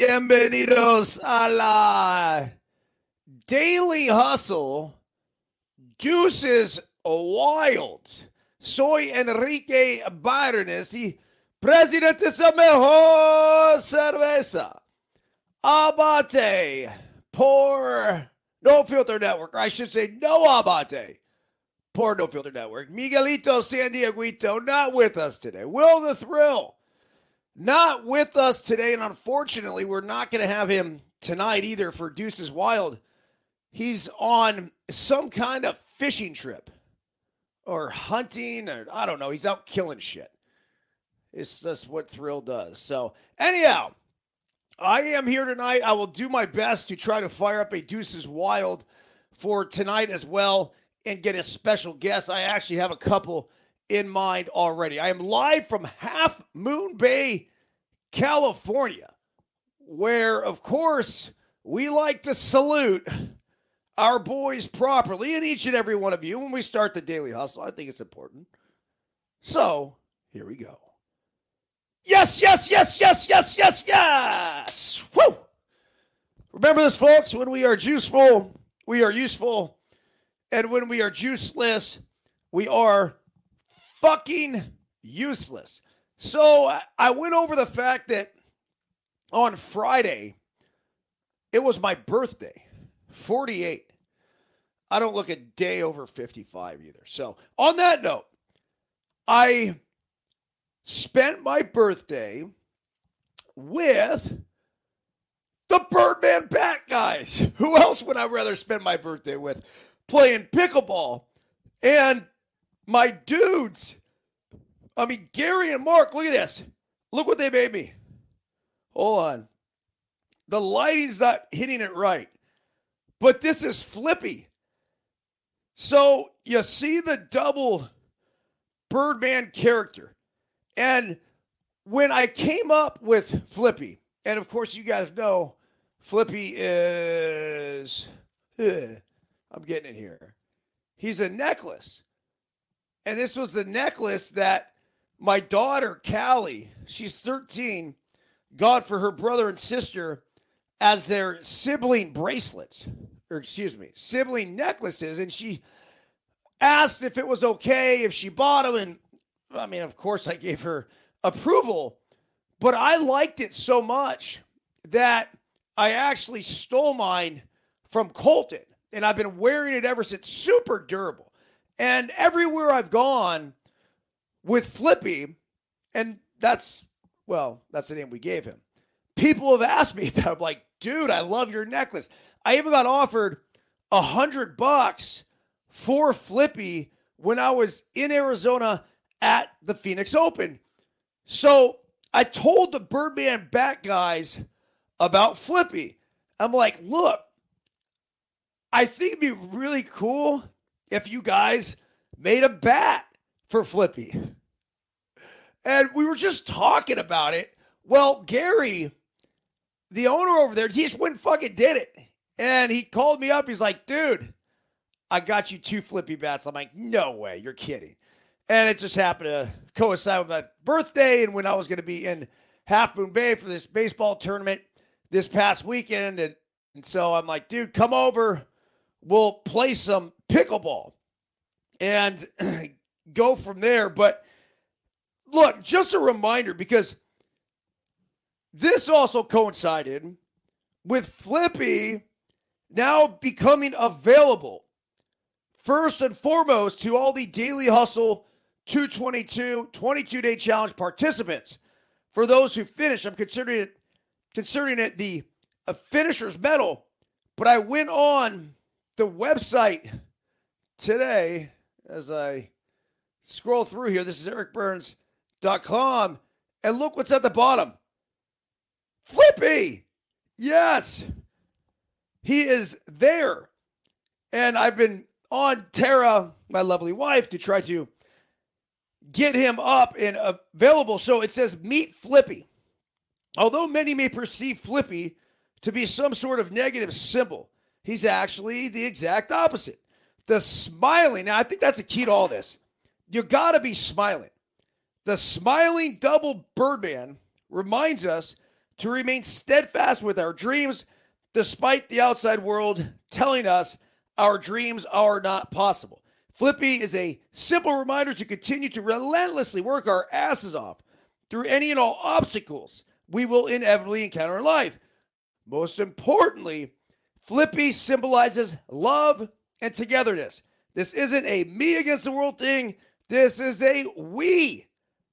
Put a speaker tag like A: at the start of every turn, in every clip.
A: Bienvenidos a la Daily Hustle. Deuces Wild. Soy Enrique Byrones y presidente de mejor cerveza. Abate por No Filter Network. I should say no abate por No Filter Network. Miguelito San Dieguito not with us today. Will the Thrill not with us today. And unfortunately, we're not going to have him tonight either for Deuces Wild. He's on some kind of fishing trip or hunting, or I don't know. He's out killing shit. It's just what Thrill does. So, anyhow, I am here tonight. I will do my best to try to fire up a Deuces Wild for tonight as well and get a special guest. I actually have a couple in mind already. I am live from Half Moon Bay, California, where, of course, we like to salute our boys properly and each and every one of you when we start the daily hustle. I think it's important. So here we go. Yes, yes, yes, yes, yes, yes, yes. Woo! Remember this, folks. When we are juiceful, we are useful. And when we are juiceless, we are fucking useless. So I went over the fact that on Friday, it was my birthday, 48. I don't look a day over 55 either. So, on that note, I spent my birthday with the Birdman Bat guys. Who else would I rather spend my birthday with? Playing pickleball. And my dudes, I mean, Gary and Mark, look at this. Look what they made me. Hold on. The lighting's not hitting it right. But this is flippy. So you see the double Birdman character. And when I came up with Flippy, and of course you guys know Flippy is eh, I'm getting it here. He's a necklace. And this was the necklace that my daughter, Callie, she's 13, got for her brother and sister as their sibling bracelets, or excuse me, sibling necklaces. And she asked if it was okay if she bought them. And I mean, of course, I gave her approval, but I liked it so much that I actually stole mine from Colton. And I've been wearing it ever since. Super durable. And everywhere I've gone with Flippy, and that's, well, that's the name we gave him. People have asked me about, I'm like, dude, I love your necklace. I even got offered a hundred bucks for Flippy when I was in Arizona at the Phoenix Open. So I told the Birdman Bat guys about Flippy. I'm like, look, I think it'd be really cool if you guys made a bat for Flippy. And we were just talking about it. Well, Gary, the owner over there, he just went and fucking did it. And he called me up. He's like, dude, I got you two Flippy bats. I'm like, no way, you're kidding. And it just happened to coincide with my birthday and when I was going to be in Half Moon Bay for this baseball tournament this past weekend. And, and so I'm like, dude, come over. We'll play some pickleball and go from there. But look, just a reminder because this also coincided with Flippy now becoming available first and foremost to all the Daily Hustle 222 22 day challenge participants. For those who finish, I'm considering it considering it the a finisher's medal. But I went on the website today as I scroll through here. This is ericbyrnes.com. And look what's at the bottom Flippy! Yes! He is there. And I've been on Tara, my lovely wife, to try to get him up and available. So it says meet Flippy. Although many may perceive Flippy to be some sort of negative symbol, he's actually the exact opposite. The smiling, now I think that's the key to all this. You got to be smiling. The smiling double Birdman reminds us to remain steadfast with our dreams despite the outside world telling us our dreams are not possible. Flippy is a simple reminder to continue to relentlessly work our asses off through any and all obstacles we will inevitably encounter in life. Most importantly, Flippy symbolizes love and togetherness. This isn't a me against the world thing. This is a we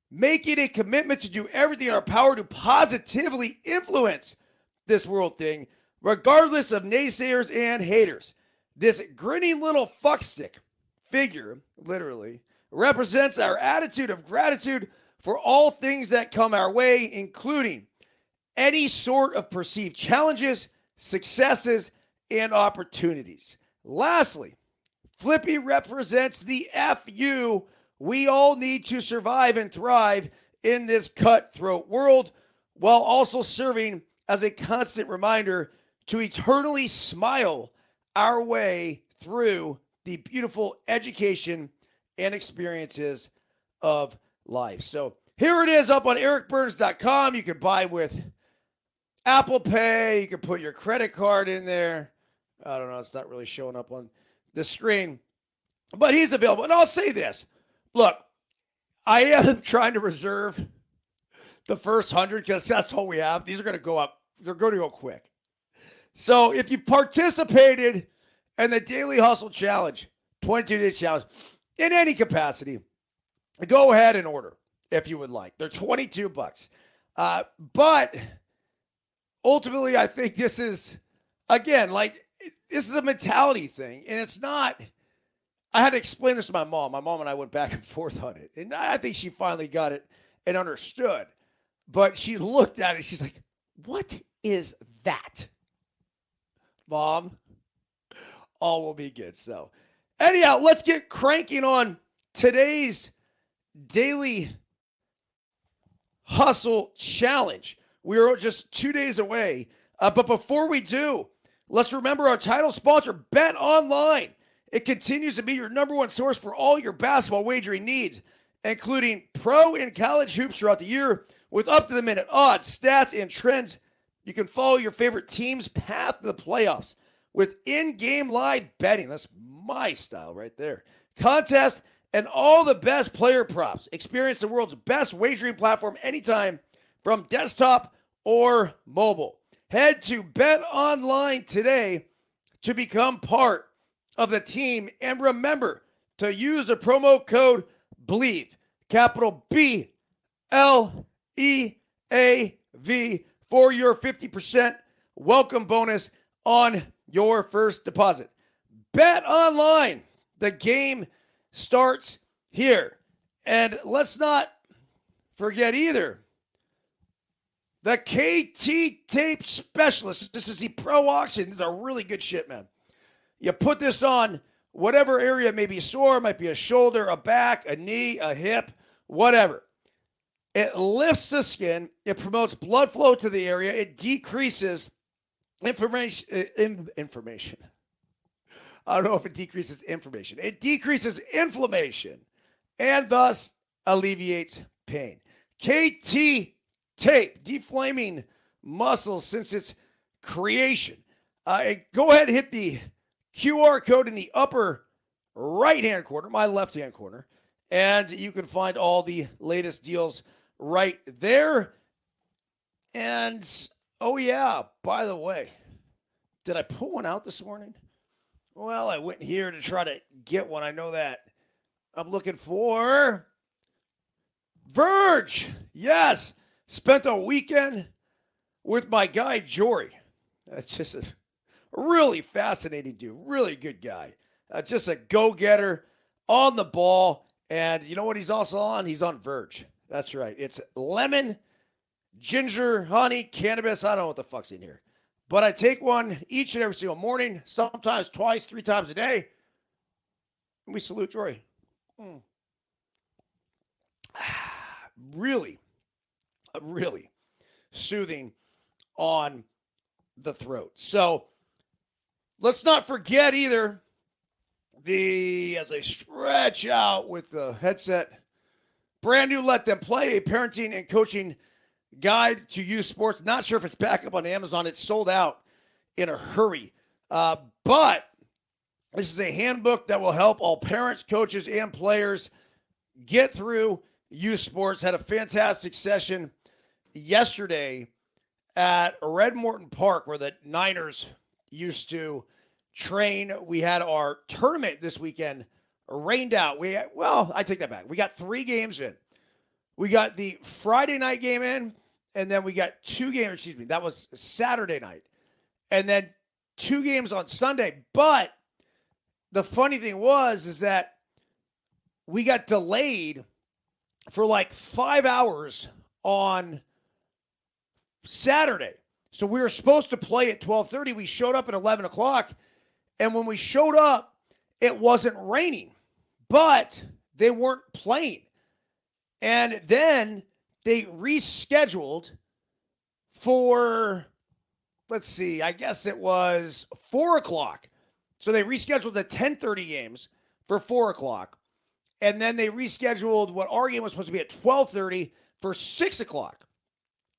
A: making a commitment to do everything in our power to positively influence this world thing, regardless of naysayers and haters. This grinning little fuckstick figure, literally, represents our attitude of gratitude for all things that come our way, including any sort of perceived challenges, successes, and opportunities. Lastly, Flippy represents the FU we all need to survive and thrive in this cutthroat world while also serving as a constant reminder to eternally smile our way through the beautiful education and experiences of life. So here it is up on ericbyrnes.com. You can buy with Apple Pay. You can put your credit card in there. I don't know. It's not really showing up on the screen, but he's available. And I'll say this look, I am trying to reserve the first hundred because that's all we have. These are going to go up, they're going to go quick. So if you participated in the Daily Hustle Challenge, 22 day challenge, in any capacity, go ahead and order if you would like. They're 22 bucks. Uh, but ultimately, I think this is, again, like, this is a mentality thing. And it's not, I had to explain this to my mom. My mom and I went back and forth on it. And I think she finally got it and understood. But she looked at it. She's like, What is that? Mom, all will be good. So, anyhow, let's get cranking on today's daily hustle challenge. We are just two days away. Uh, but before we do, let's remember our title sponsor, Bet Online. It continues to be your number one source for all your basketball wagering needs, including pro and college hoops throughout the year with up to the minute odds, stats, and trends. You can follow your favorite team's path to the playoffs with in game live betting. That's my style right there. Contests and all the best player props. Experience the world's best wagering platform anytime from desktop or mobile. Head to Bet Online today to become part of the team. And remember to use the promo code BLEAV, capital B L E A V, for your 50% welcome bonus on your first deposit. Bet online. The game starts here. And let's not forget either the KT tape specialist. This is the pro auction. This is a really good shit, man. You put this on whatever area may be sore, might be a shoulder, a back, a knee, a hip, whatever. It lifts the skin, it promotes blood flow to the area, it decreases information uh, information. I don't know if it decreases information. It decreases inflammation and thus alleviates pain. KT tape, deflaming muscles since its creation. Uh, go ahead and hit the QR code in the upper right hand corner, my left hand corner, and you can find all the latest deals right there. And oh, yeah, by the way, did I put one out this morning? Well, I went here to try to get one. I know that. I'm looking for Verge. Yes. Spent a weekend with my guy, Jory. That's just a Really fascinating dude. Really good guy. Uh, just a go getter on the ball. And you know what he's also on? He's on Verge. That's right. It's lemon, ginger, honey, cannabis. I don't know what the fuck's in here. But I take one each and every single morning, sometimes twice, three times a day. And we salute Jory. Mm. really, really soothing on the throat. So, Let's not forget either the as they stretch out with the headset. Brand new Let Them Play, a parenting and coaching guide to youth sports. Not sure if it's back up on Amazon. It's sold out in a hurry. Uh, but this is a handbook that will help all parents, coaches, and players get through youth sports. Had a fantastic session yesterday at Red Morton Park where the Niners used to train. We had our tournament this weekend rained out. We well, I take that back. We got three games in. We got the Friday night game in, and then we got two games. Excuse me, that was Saturday night, and then two games on Sunday. But the funny thing was is that we got delayed for like five hours on Saturday. So we were supposed to play at 12:30. We showed up at 11 o'clock. And when we showed up, it wasn't raining, but they weren't playing. And then they rescheduled for, let's see, I guess it was four o'clock. So they rescheduled the 1030 games for four o'clock. And then they rescheduled what our game was supposed to be at 1230 for six o'clock.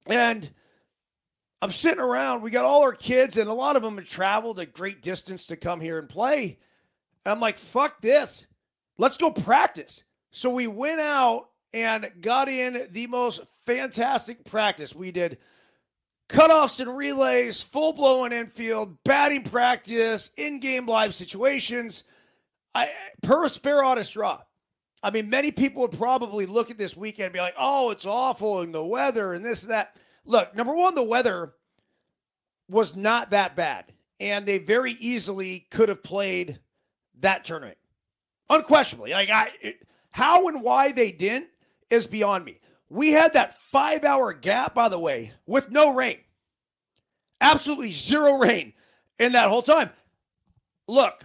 A: And I'm sitting around. We got all our kids, and a lot of them have traveled a great distance to come here and play. And I'm like, fuck this. Let's go practice. So we went out and got in the most fantastic practice. We did cutoffs and relays, full blown infield, batting practice, in game live situations. I per spare on. I mean, many people would probably look at this weekend and be like, oh, it's awful and the weather and this and that. Look, number one, the weather was not that bad. And they very easily could have played that tournament. Unquestionably. Like I how and why they didn't is beyond me. We had that five hour gap, by the way, with no rain. Absolutely zero rain in that whole time. Look,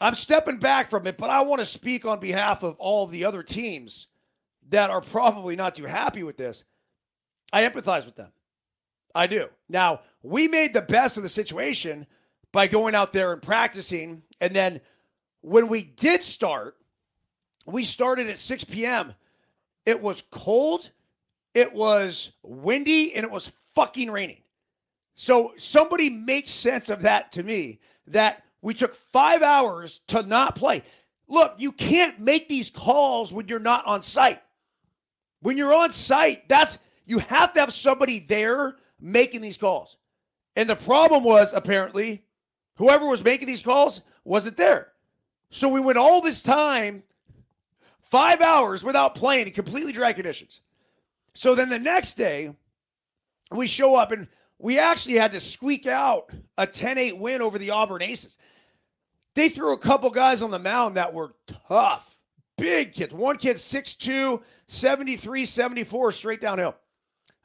A: I'm stepping back from it, but I want to speak on behalf of all of the other teams that are probably not too happy with this. I empathize with them. I do. Now, we made the best of the situation by going out there and practicing. And then when we did start, we started at 6 p.m. It was cold, it was windy, and it was fucking raining. So somebody make sense of that to me that we took five hours to not play. Look, you can't make these calls when you're not on site. When you're on site, that's you have to have somebody there making these calls. And the problem was apparently whoever was making these calls wasn't there. So we went all this time, five hours without playing in completely dry conditions. So then the next day, we show up and we actually had to squeak out a 10 8 win over the Auburn Aces. They threw a couple guys on the mound that were tough, big kids. One kid, 6'2, 73, 74, straight downhill.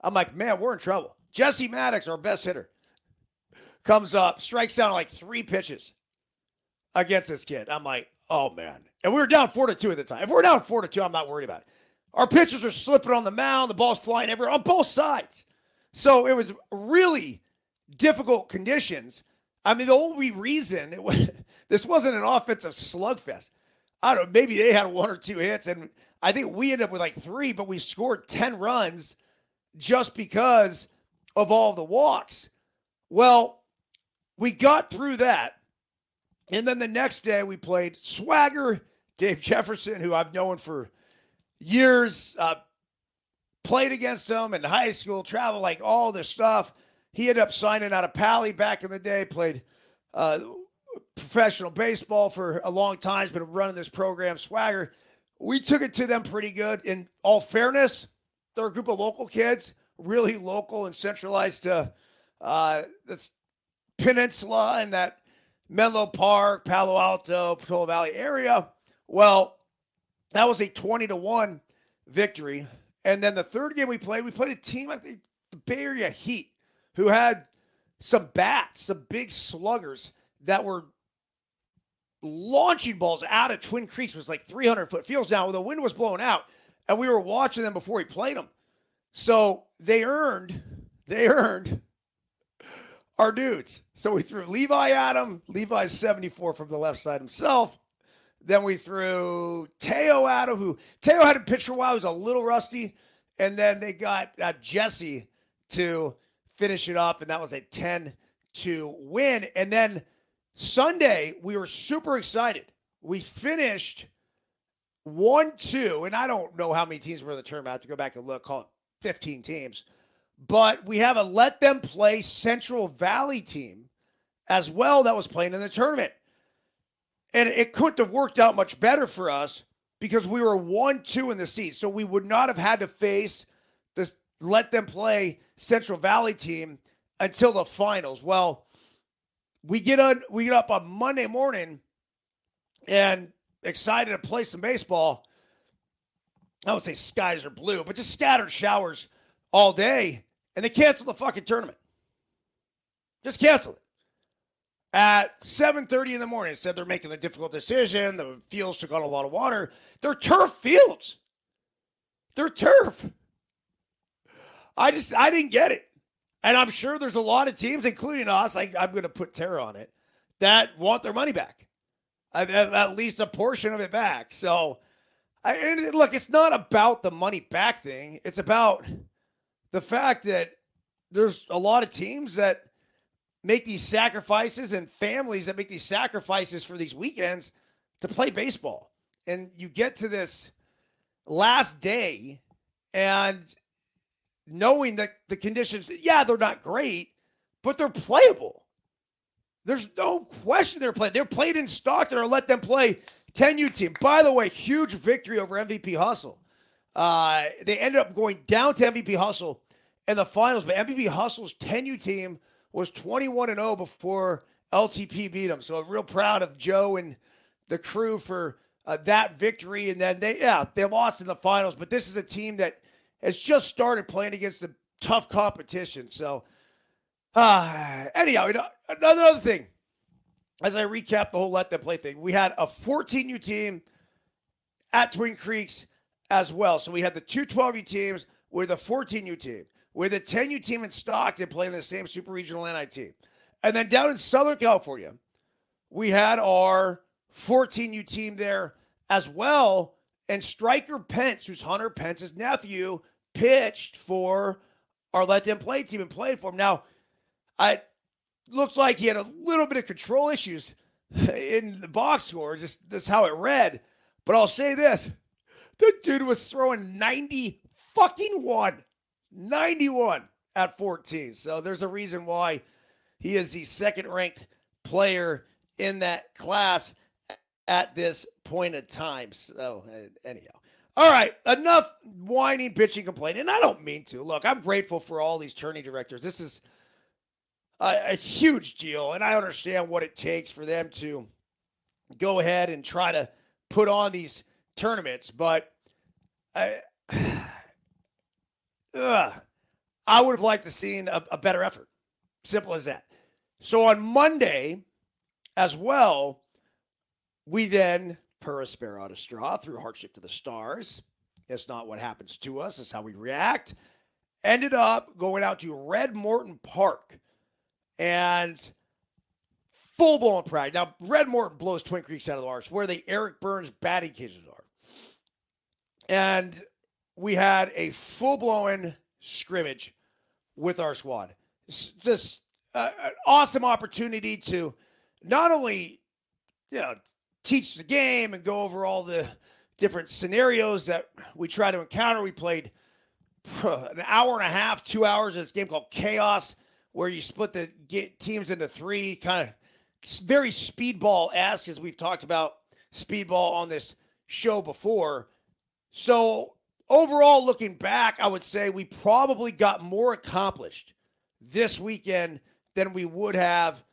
A: I'm like, man, we're in trouble. Jesse Maddox, our best hitter, comes up, strikes down like three pitches against this kid. I'm like, oh man. And we were down four to two at the time. If we're down four to two, I'm not worried about it. Our pitchers are slipping on the mound, the ball's flying everywhere on both sides. So it was really difficult conditions. I mean, the only reason it was, this wasn't an offensive slugfest. I don't know, maybe they had one or two hits, and I think we ended up with like three, but we scored 10 runs just because of all the walks. Well, we got through that. And then the next day we played Swagger, Dave Jefferson, who I've known for years, uh, played against him in high school, travel, like all this stuff. He ended up signing out of Paly back in the day, played uh, professional baseball for a long time, has been running this program, Swagger. We took it to them pretty good. In all fairness, they're a group of local kids, really local and centralized to uh, the peninsula and that Menlo Park, Palo Alto, Portola Valley area. Well, that was a 20 to 1 victory. And then the third game we played, we played a team, I think, the Bay Area Heat, who had some bats, some big sluggers that were launching balls out of Twin Creeks. Was like 300 foot fields now. The wind was blowing out, and we were watching them before he played them. So they earned, they earned our dudes. So we threw Levi at him. Levi's 74 from the left side himself. Then we threw Teo at him, who Teo hadn't pitch for a while. He was a little rusty. And then they got uh, Jesse to finish it up, and that was a 10 to win. And then Sunday, we were super excited. We finished 1 2, and I don't know how many teams were in the tournament. I have to go back and look, call it 15 teams. But we have a let them play Central Valley team as well that was playing in the tournament. And it couldn't have worked out much better for us because we were 1 2 in the seat. So we would not have had to face this let them play Central Valley team until the finals. Well, we get on we get up on Monday morning and excited to play some baseball. I would say skies are blue, but just scattered showers all day, and they canceled the fucking tournament. Just canceled it. At 7:30 in the morning, said they're making a difficult decision. The fields took on a lot of water. They're turf fields. They're turf. I just I didn't get it. And I'm sure there's a lot of teams, including us, I, am going to put Tara on it, that want their money back, at, least a portion of it back. So, I, look, it's not about the money back thing. It's about the fact that there's a lot of teams that make these sacrifices and families that make these sacrifices for these weekends to play baseball. And you get to this last day and knowing that the conditions, yeah, they're not great, but they're playable. There's no question they're playing. They're played in Stockton or let them play 10U team. By the way, huge victory over MVP Hustle. Uh, they ended up going down to MVP Hustle in the finals, but MVP Hustle's 10U team was 21 and 0 before LTP beat them. So I'm real proud of Joe and the crew for uh, that victory. And then they, yeah, they lost in the finals, but this is a team that has just started playing against the tough competition. So, uh, anyhow, another thing, as I recap the whole let them play thing, we had a 14U team at Twin Creeks as well. So we had the two 12U teams with a 14U team, with a 10U team in Stockton playing the same super regional NI team. And then down in Southern California, we had our 14U team there as well. And Striker Pence, who's Hunter Pence's nephew, pitched for our let them play team and played for him. Now, I looks like he had a little bit of control issues in the box score. Just that's how it read. But I'll say this: the dude was throwing 90 fucking one, 91 at 14. So there's a reason why he is the second ranked player in that class at this point in time. So uh, anyhow, all right, enough whining, bitching, complaining. And I don't mean to. Look, I'm grateful for all these tourney directors. This is a, a, huge deal, and I understand what it takes for them to go ahead and try to put on these tournaments. But I, uh, I would have liked to seen a, a better effort. Simple as that. So on Monday, as well, we then per aspera ad astra through hardship to the stars. It's not what happens to us, it's how we react. Ended up going out to Red Morton Park and full blown pride. Now, Red Morton blows Twin Creeks out of the arse where the Eric Byrnes batting cages are. And we had a full blown scrimmage with our squad. It's just uh, an awesome opportunity to not only you know teach the game and go over all the different scenarios that we try to encounter. We played an hour and a half, two hours in this game called Chaos, where you split the get teams into three, kind of very speedball esque, as we've talked about speedball on this show before. So, overall, looking back, I would say we probably got more accomplished this weekend than we would have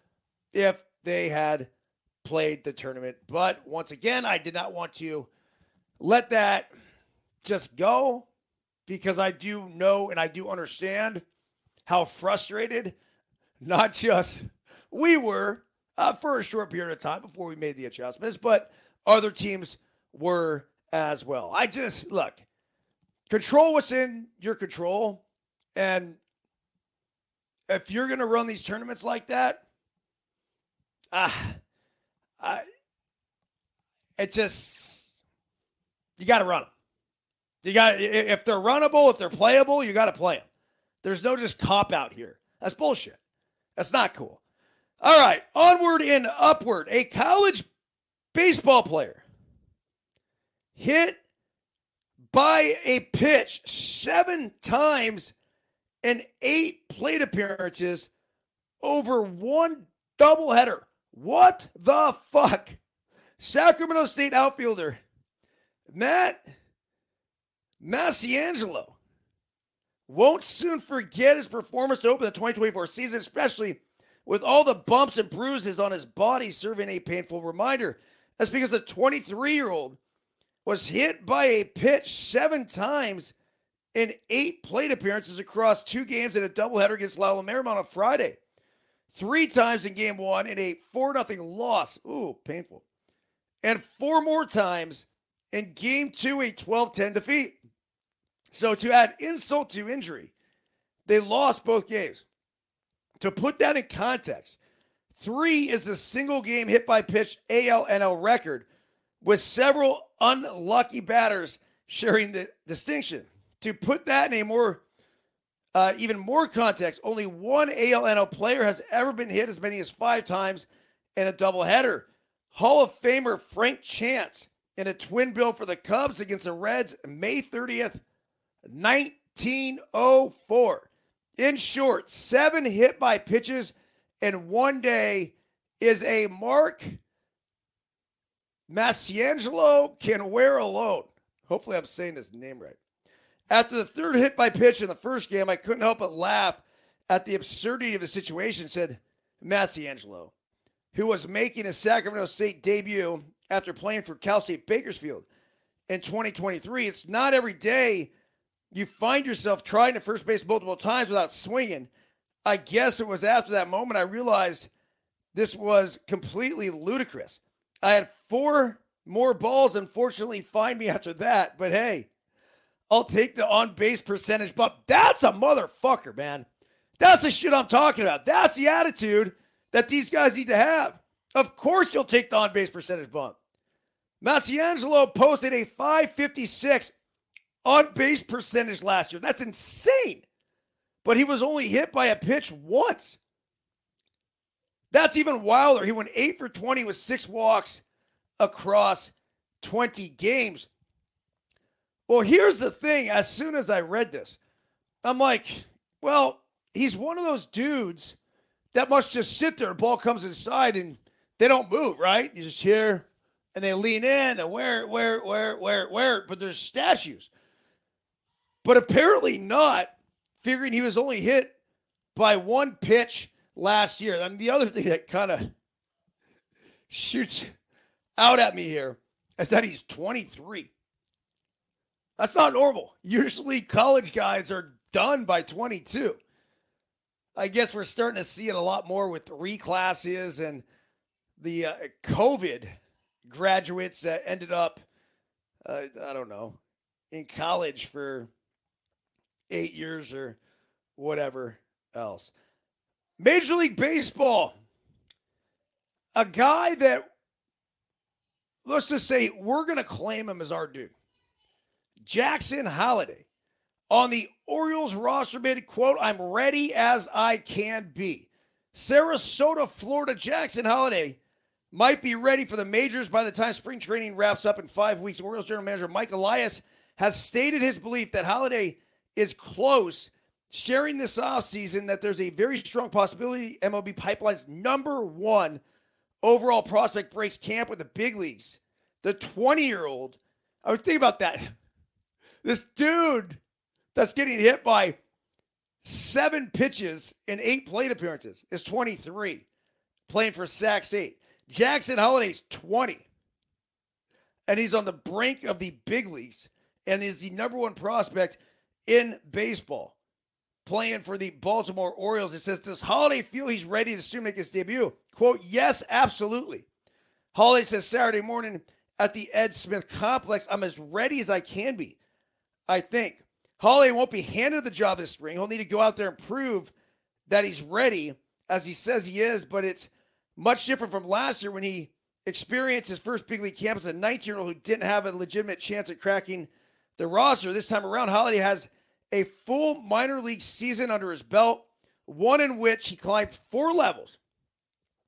A: if they had played the tournament. But once again, I did not want to let that just go because I do know and I do understand how frustrated not just we were uh, for a short period of time before we made the adjustments, but other teams were as well. I just look, control what's in your control. And if you're going to run these tournaments like that, ah, I, it just you got to run them. You got if they're runnable, if they're playable, you got to play them. There's no just cop out here. That's bullshit. That's not cool. All right, onward and upward. A college baseball player hit by a pitch seven times in eight plate appearances over one doubleheader. What the fuck? Sacramento State outfielder Matt Masciangelo won't soon forget his performance to open the 2024 season, especially with all the bumps and bruises on his body serving a painful reminder. That's because the 23 year old was hit by a pitch seven times in eight plate appearances across two games in a doubleheader against Loyola Marymount on Friday. Three times in game one in a 4 0 loss. Ooh, painful. And four more times in game two, a 12 10 defeat. So to add insult to injury, they lost both games. To put that in context, three is the single game hit by pitch ALNL record, with several unlucky batters sharing the distinction. To put that in a more uh, even more context, only one ALNL player has ever been hit as many as five times in a doubleheader. Hall of Famer Frank Chance in a twin bill for the Cubs against the Reds May 30th, 1904. In short, seven hit by pitches in one day is a mark Masciangelo can wear alone. Hopefully, I'm saying his name right. After the third hit by pitch in the first game, I couldn't help but laugh at the absurdity of the situation, said Masciangelo, who was making his Sacramento State debut after playing for Cal State Bakersfield in 2023. It's not every day you find yourself trying to first base multiple times without swinging. I guess it was after that moment I realized this was completely ludicrous. I had four more balls, unfortunately, find me after that. But hey, I'll take the on base percentage bump. That's a motherfucker, man. That's the shit I'm talking about. That's the attitude that these guys need to have. Of course, you'll take the on base percentage bump. Masciangelo posted a 556 on base percentage last year. That's insane. But he was only hit by a pitch once. That's even wilder. He went 8 for 20 with six walks across 20 games. Well, here's the thing. As soon as I read this, I'm like, well, he's one of those dudes that must just sit there. Ball comes inside and they don't move, right? You just hear and they lean in and where, where, where, where, where. But there's statues. But apparently not, figuring he was only hit by one pitch last year. And the other thing that kind of shoots out at me here is that he's 23. That's not normal. Usually college guys are done by 22. I guess we're starting to see it a lot more with reclasses and the uh, COVID graduates that ended up, uh, I don't know, in college for eight years or whatever else. Major League Baseball, a guy that, let's just say, we're going to claim him as our dude. Jackson Holliday on the Orioles roster made quote, I'm ready as I can be. Sarasota, Florida, Jackson Holliday might be ready for the majors by the time spring training wraps up in five weeks. Orioles general manager Mike Elias has stated his belief that Holliday is close, sharing this offseason that there's a very strong possibility MLB Pipeline's number one overall prospect breaks camp with the big leagues. The 20 year old, I would think about that. This dude that's getting hit by seven pitches in eight plate appearances is 23, playing for Sac State. Jackson Holliday's 20, and he's on the brink of the big leagues and is the number one prospect in baseball, playing for the Baltimore Orioles. It says, Does Holliday feel he's ready to soon make his debut? Quote, Yes, absolutely. Holliday says Saturday morning at the Ed Smith complex, I'm as ready as I can be. I think. Holly won't be handed the job this spring. He'll need to go out there and prove that he's ready, as he says he is, but it's much different from last year when he experienced his first big league camp as a 19 year old who didn't have a legitimate chance at cracking the roster. This time around, Holliday has a full minor league season under his belt, one in which he climbed four levels,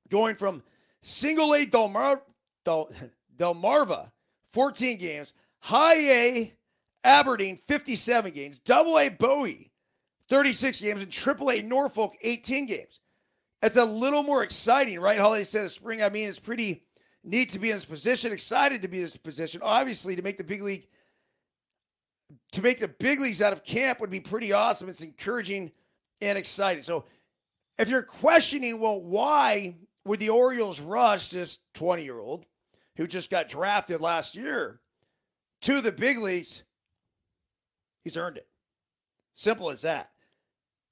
A: going from single A Delmar- Del- Delmarva, 14 games, high A Aberdeen, 57 games, double A Bowie, 36 games, and triple A Norfolk, 18 games. It's a little more exciting, right? Holliday said spring. I mean, it's pretty neat to be in this position, excited to be in this position. Obviously, to make the big league, to make the big leagues out of camp would be pretty awesome. It's encouraging and exciting. So, if you're questioning, well, why would the Orioles rush this 20 year old who just got drafted last year to the big leagues? He's earned it. Simple as that.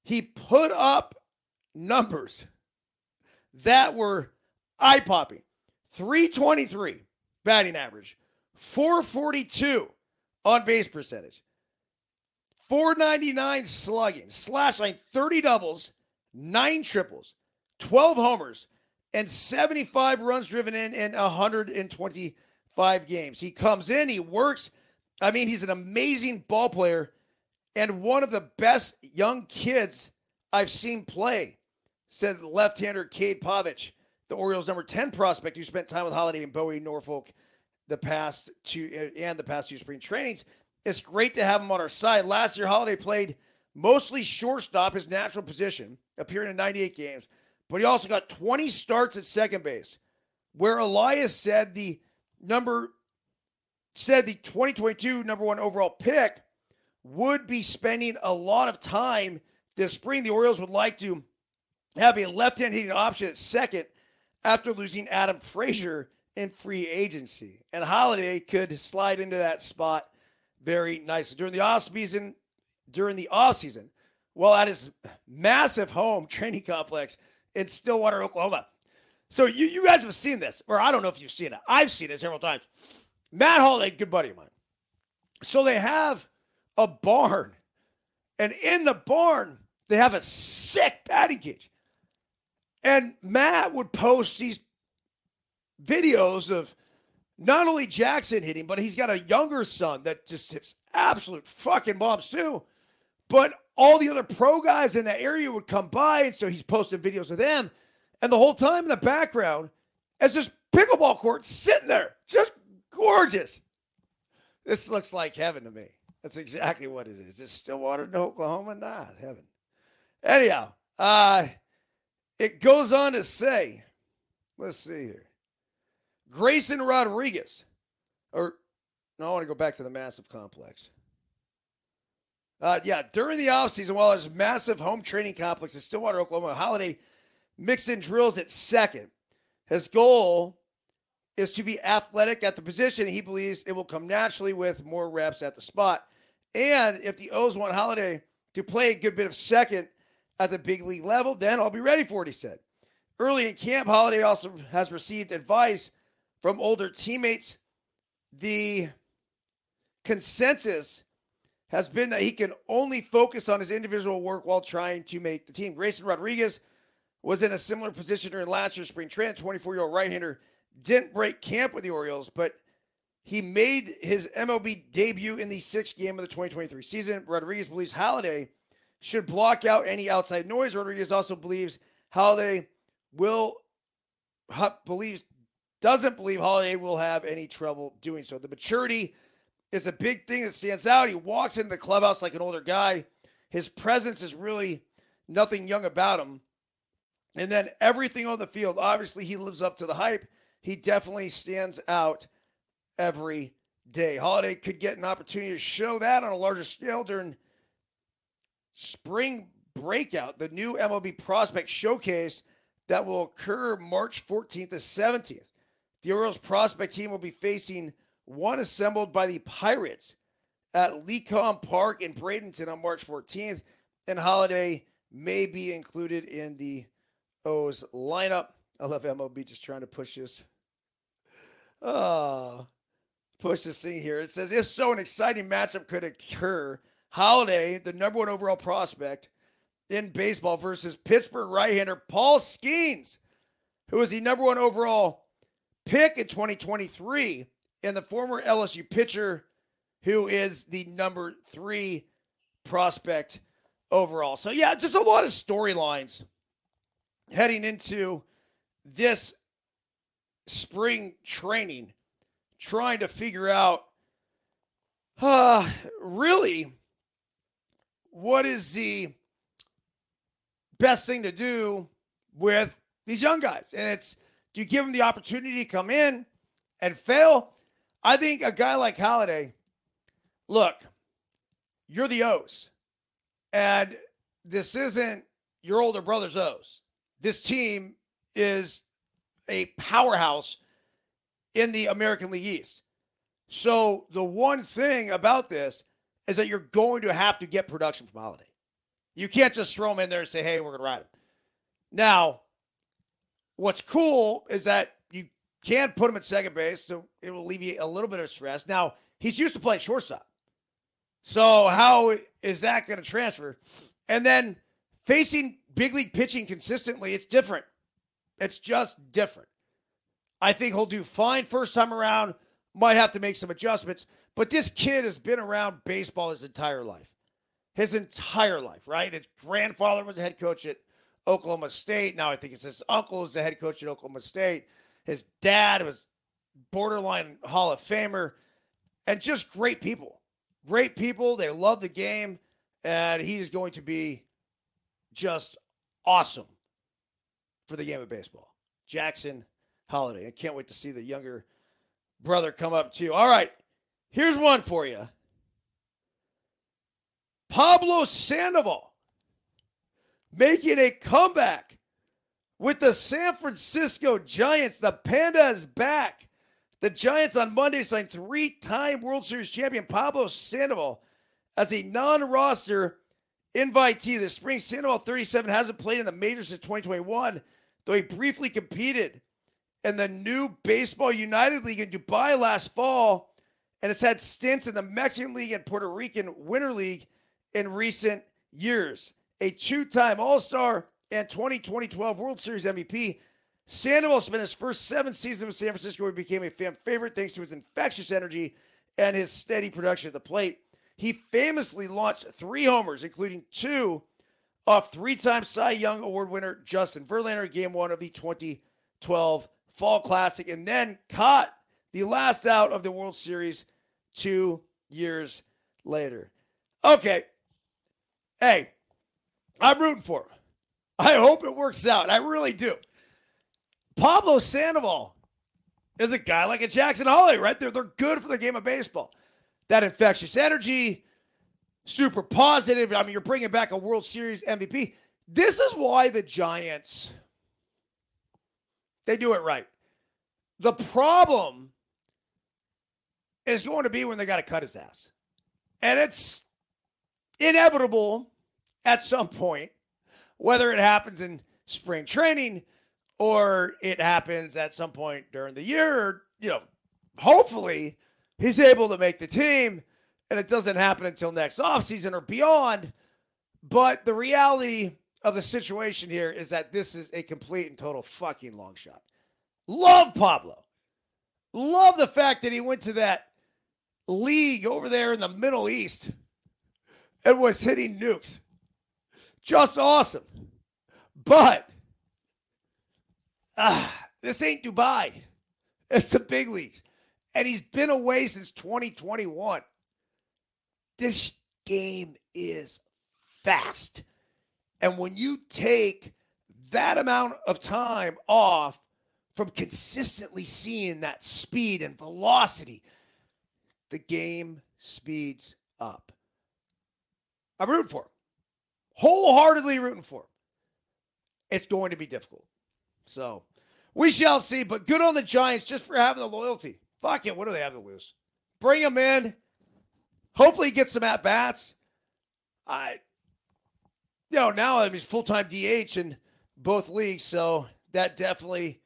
A: He put up numbers that were eye popping 323 batting average, 442 on base percentage, 499 slugging, slash line 30 doubles, 9 triples, 12 homers, and 75 runs driven in in 125 games. He comes in, he works. I mean, he's an amazing ball player and one of the best young kids I've seen play, said left-hander Cade Povich, the Orioles' number 10 prospect who spent time with Holliday and Bowie Norfolk the past two uh, and the past two spring trainings. It's great to have him on our side. Last year, Holliday played mostly shortstop, his natural position, appearing in 98 games, but he also got 20 starts at second base, where Elias said the number said the 2022 number one overall pick would be spending a lot of time this spring. The Orioles would like to have a left hand hitting option at second after losing Adam Frazier in free agency. And Holliday could slide into that spot very nicely. During the offseason, during the offseason, well, at his massive home training complex in Stillwater, Oklahoma. So you, you guys have seen this, or I don't know if you've seen it. I've seen it several times. Matt Holliday, good buddy of mine. So they have a barn. And in the barn, they have a sick batting cage. And Matt would post these videos of not only Jackson hitting, but he's got a younger son that just hits absolute fucking bombs too. But all the other pro guys in that area would come by, and so he's posting videos of them. And the whole time in the background, as this pickleball court sitting there, just gorgeous. This looks like heaven to me. That's exactly what it is. It's Stillwater, no Oklahoma, nah, heaven. Anyhow, uh, it goes on to say, let's see here. Grayson Rodriguez, or no, I want to go back to the massive complex. Uh, yeah, during the offseason, while there's massive home training complex in Stillwater, Oklahoma, Holliday mixed in drills at second. His goal is to be athletic at the position. He believes it will come naturally with more reps at the spot. And if the O's want Holliday to play a good bit of second at the big league level, then I'll be ready for it, he said. Early in camp, Holliday also has received advice from older teammates. The consensus has been that he can only focus on his individual work while trying to make the team. Grayson Rodriguez was in a similar position during last year's spring training. 24 year old right hander didn't break camp with the Orioles, but he made his MLB debut in the sixth game of the 2023 season. Rodriguez believes Holliday should block out any outside noise. Rodriguez also believes Holliday will believes doesn't believe Holliday will have any trouble doing so. The maturity is a big thing that stands out. He walks into the clubhouse like an older guy. His presence is really nothing young about him. And then everything on the field, obviously, he lives up to the hype. He definitely stands out every day. Holliday could get an opportunity to show that on a larger scale during spring breakout, the new MLB prospect showcase that will occur March 14th to 17th. The Orioles prospect team will be facing one assembled by the Pirates at Lecom Park in Bradenton on March 14th, and Holliday may be included in the O's lineup. I love MLB just trying to push this. Oh, push this thing here. It says if so, an exciting matchup could occur. Holliday, the number one overall prospect in baseball, versus Pittsburgh right-hander Paul Skenes, who is the number one overall pick in 2023, and the former LSU pitcher, who is the number three prospect overall. So, yeah, just a lot of storylines heading into this spring training, trying to figure out uh, really what is the best thing to do with these young guys. And it's do you give them the opportunity to come in and fail? I think a guy like Holliday, look, you're the O's. And this isn't your older brother's O's. This team is a powerhouse in the American League East. So the one thing about this is that you're going to have to get production from Holliday. You can't just throw him in there and say, hey, we're going to ride him. Now, what's cool is that you can put him at second base, so it will alleviate a little bit of stress. Now, he's used to playing shortstop. So, how is that going to transfer? And then facing big league pitching consistently, it's different. It's just different. I think he'll do fine first time around, might have to make some adjustments, but this kid has been around baseball his entire life. His entire life, right? His grandfather was a head coach at Oklahoma State. Now I think it's his uncle is the head coach at Oklahoma State. His dad was borderline Hall of Famer and just great people. Great people. They love the game. And he is going to be just awesome for the game of baseball. Jackson Holliday. I can't wait to see the younger brother come up too. All right. Here's one for you. Pablo Sandoval making a comeback with the San Francisco Giants. The Panda is back. The Giants on Monday signed three time World Series champion Pablo Sandoval as a non roster invitee. The spring Sandoval 37 hasn't played in the majors since 2021, though he briefly competed in the new Baseball United League in Dubai last fall and has had stints in the Mexican League and Puerto Rican Winter League in recent years a two time All Star and 2012 World Series MVP. Sandoval spent his first seven seasons with San Francisco where he became a fan favorite thanks to his infectious energy and his steady production at the plate. He famously launched three homers, including two off three time Cy Young Award winner Justin Verlander in game one of the 2012 Fall Classic, and then caught the last out of the World Series two years later. Okay. Hey, I'm rooting for him. I hope it works out. I really do. Pablo Sandoval is a guy like a Jackson Holly, right? They're, they're good for the game of baseball. That infectious energy, super positive. I mean, you're bringing back a World Series MVP. This is why the Giants, they do it right. The problem is going to be when they got to cut his ass. And it's inevitable at some point, whether it happens in spring training or it happens at some point during the year, you know, hopefully he's able to make the team and it doesn't happen until next offseason or beyond. But the reality of the situation here is that this is a complete and total fucking long shot. Love Pablo. Love the fact that he went to that league over there in the Middle East and was hitting nukes. Just awesome. But uh, this ain't Dubai. It's the big leagues. And he's been away since 2021. This game is fast. And when you take that amount of time off from consistently seeing that speed and velocity, the game speeds up. I'm rooting for him wholeheartedly rooting for him. It's going to be difficult. So we shall see. But good on the Giants just for having the loyalty. Fuck it. What do they have to lose? Bring him in. Hopefully, get some at bats. I, you know, now I mean, full time DH in both leagues. So that definitely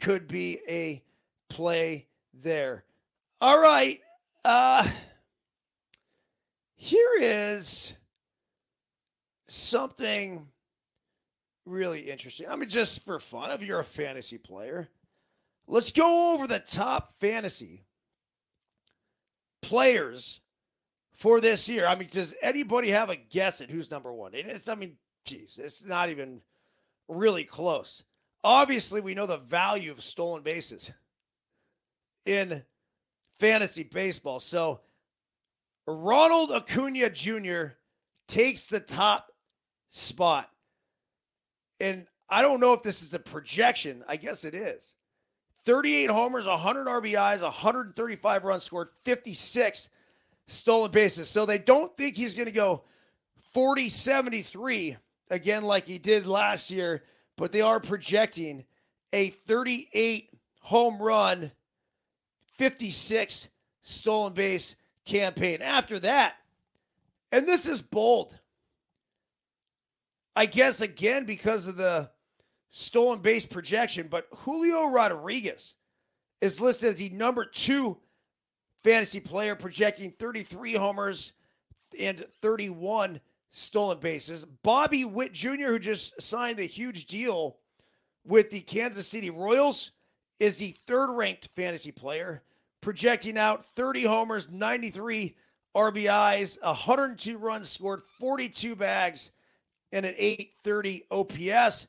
A: could be a play there. All right. Uh, here is something really interesting. I mean, just for fun, if you're a fantasy player, let's go over the top fantasy players for this year. I mean, does anybody have a guess at who's number one? It's, I mean, geez, it's not even really close. Obviously, we know the value of stolen bases in fantasy baseball. So, Ronald Acuna Jr. takes the top spot. And I don't know if this is the projection. I guess it is. 38 homers, 100 RBIs, 135 runs scored, 56 stolen bases. So they don't think he's going to go 40 73 again like he did last year, but they are projecting a 38 home run, 56 stolen base campaign. After that, and this is bold. I guess again because of the stolen base projection, but Julio Rodriguez is listed as the number two fantasy player, projecting 33 homers and 31 stolen bases. Bobby Witt Jr., who just signed a huge deal with the Kansas City Royals, is the third ranked fantasy player, projecting out 30 homers, 93 RBIs, 102 runs scored, 42 bags, and an 830 OPS.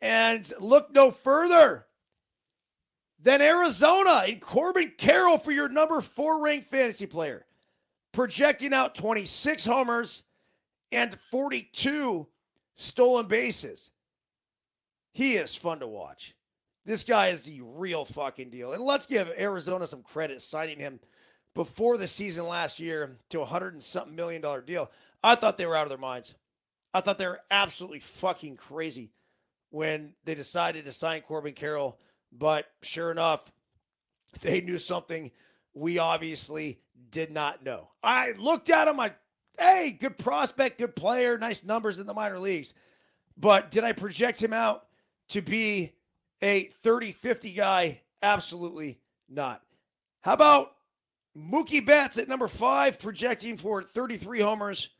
A: And look no further than Arizona and Corbin Carroll for your number four ranked fantasy player, projecting out 26 homers and 42 stolen bases. He is fun to watch. This guy is the real fucking deal. And let's give Arizona some credit signing him before the season last year to a hundred and something million dollar deal. I thought they were out of their minds. I thought they were absolutely fucking crazy when they decided to sign Corbin Carroll. But sure enough, they knew something we obviously did not know. I looked at him, I, hey, good prospect, good player, nice numbers in the minor leagues. But did I project him out to be a 30 50 guy? Absolutely not. How about Mookie Betts at number five, projecting for 33 homers,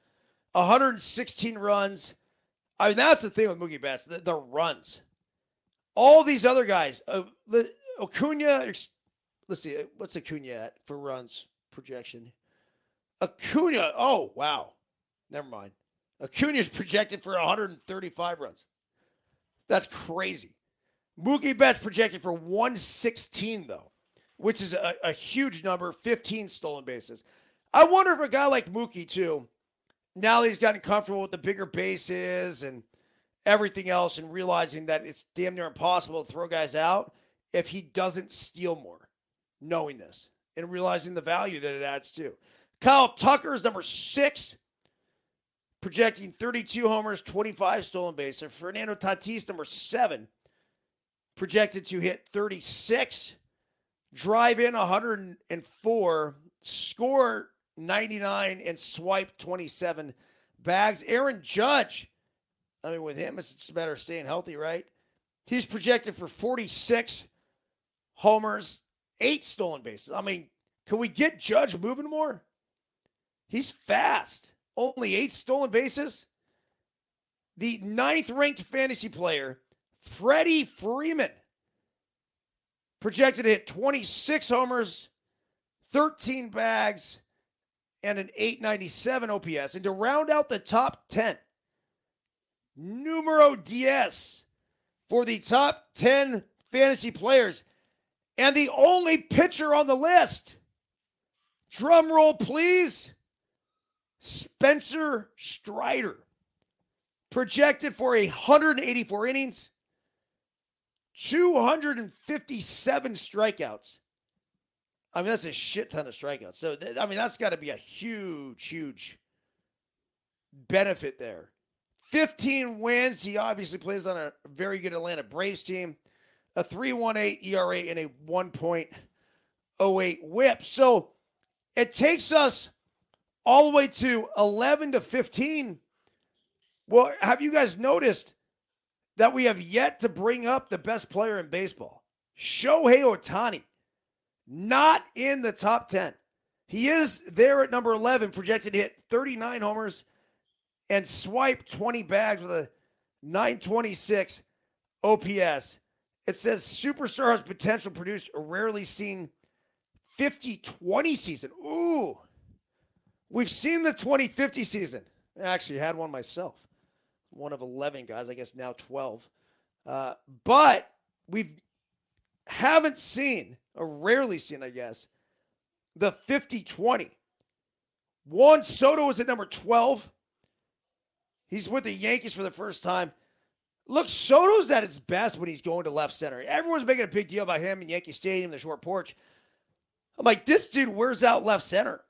A: 116 runs. I mean, that's the thing with Mookie Betts, the, the runs. All these other guys, uh, Acuna, let's see, what's Acuna at for runs projection? Acuna, oh, wow. Never mind. Acuna's projected for 135 runs. That's crazy. Mookie Betts projected for 116, though, which is a, a huge number, 15 stolen bases. I wonder if a guy like Mookie, too, now that he's gotten comfortable with the bigger bases and everything else and realizing that it's damn near impossible to throw guys out if he doesn't steal more, knowing this and realizing the value that it adds to. Kyle Tucker is number six, projecting 32 homers, 25 stolen bases. Fernando Tatis, number seven, projected to hit 36, drive in 104, score 99 and swipe 27 bags. Aaron Judge, I mean, with him, it's a matter of staying healthy, right? He's projected for 46 homers, eight stolen bases. I mean, can we get Judge moving more? He's fast. Only eight stolen bases. The ninth ranked fantasy player, Freddie Freeman, projected to hit 26 homers, 13 bags, and an 897 OPS. And to round out the top 10, numero diez for the top 10 fantasy players and the only pitcher on the list. Drum roll, please. Spencer Strider, projected for 184 innings, 257 strikeouts, I mean, that's a shit ton of strikeouts. So, th- I mean, that's got to be a huge, huge benefit there. 15 wins. He obviously plays on a very good Atlanta Braves team, a 3.18 ERA and a 1.08 whip. So it takes us all the way to 11 to 15. Well, have you guys noticed that we have yet to bring up the best player in baseball? Shohei Ohtani not in the top 10. He is there at number 11, projected to hit 39 homers and swipe 20 bags with a 926 OPS. It says superstar has potential to produce a rarely seen 50 20 season. Ooh. We've seen the 2050 season. I actually had one myself. One of 11 guys, I guess now 12. Uh, but we haven't seen, or rarely seen, I guess, the 50 20. Juan Soto is at number 12. He's with the Yankees for the first time. Look, Soto's at his best when he's going to left center. Everyone's making a big deal about him in Yankee Stadium, the short porch. I'm like, this dude wears out left center.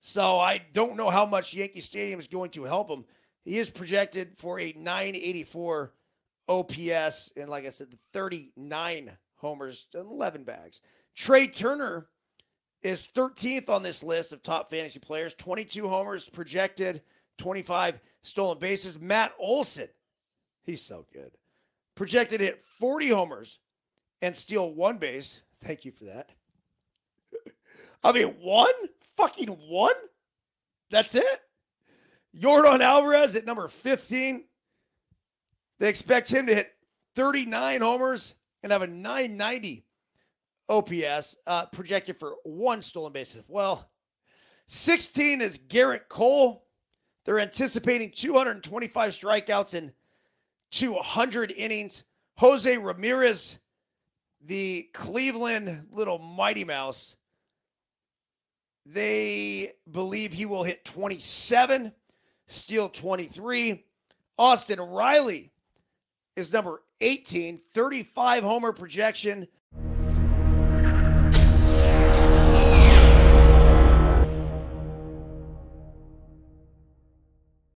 A: So I don't know how much Yankee Stadium is going to help him. He is projected for a 984 OPS and, like I said, 39 homers, 11 bags. Trea Turner is 13th on this list of top fantasy players, 22 homers projected, 25 stolen bases. Matt Olson, he's so good. Projected hit 40 homers and steal one base. Thank you for that. I mean, one? Fucking one? That's it? Yordan Alvarez at number 15. They expect him to hit 39 homers and have a 990 OPS, uh, projected for one stolen base. Well, 16 is Gerrit Cole. They're anticipating 225 strikeouts in 200 innings. Jose Ramirez, the Cleveland little Mighty Mouse, they believe he will hit 27, steal 23. Austin Riley is number 18, 35 homer projection,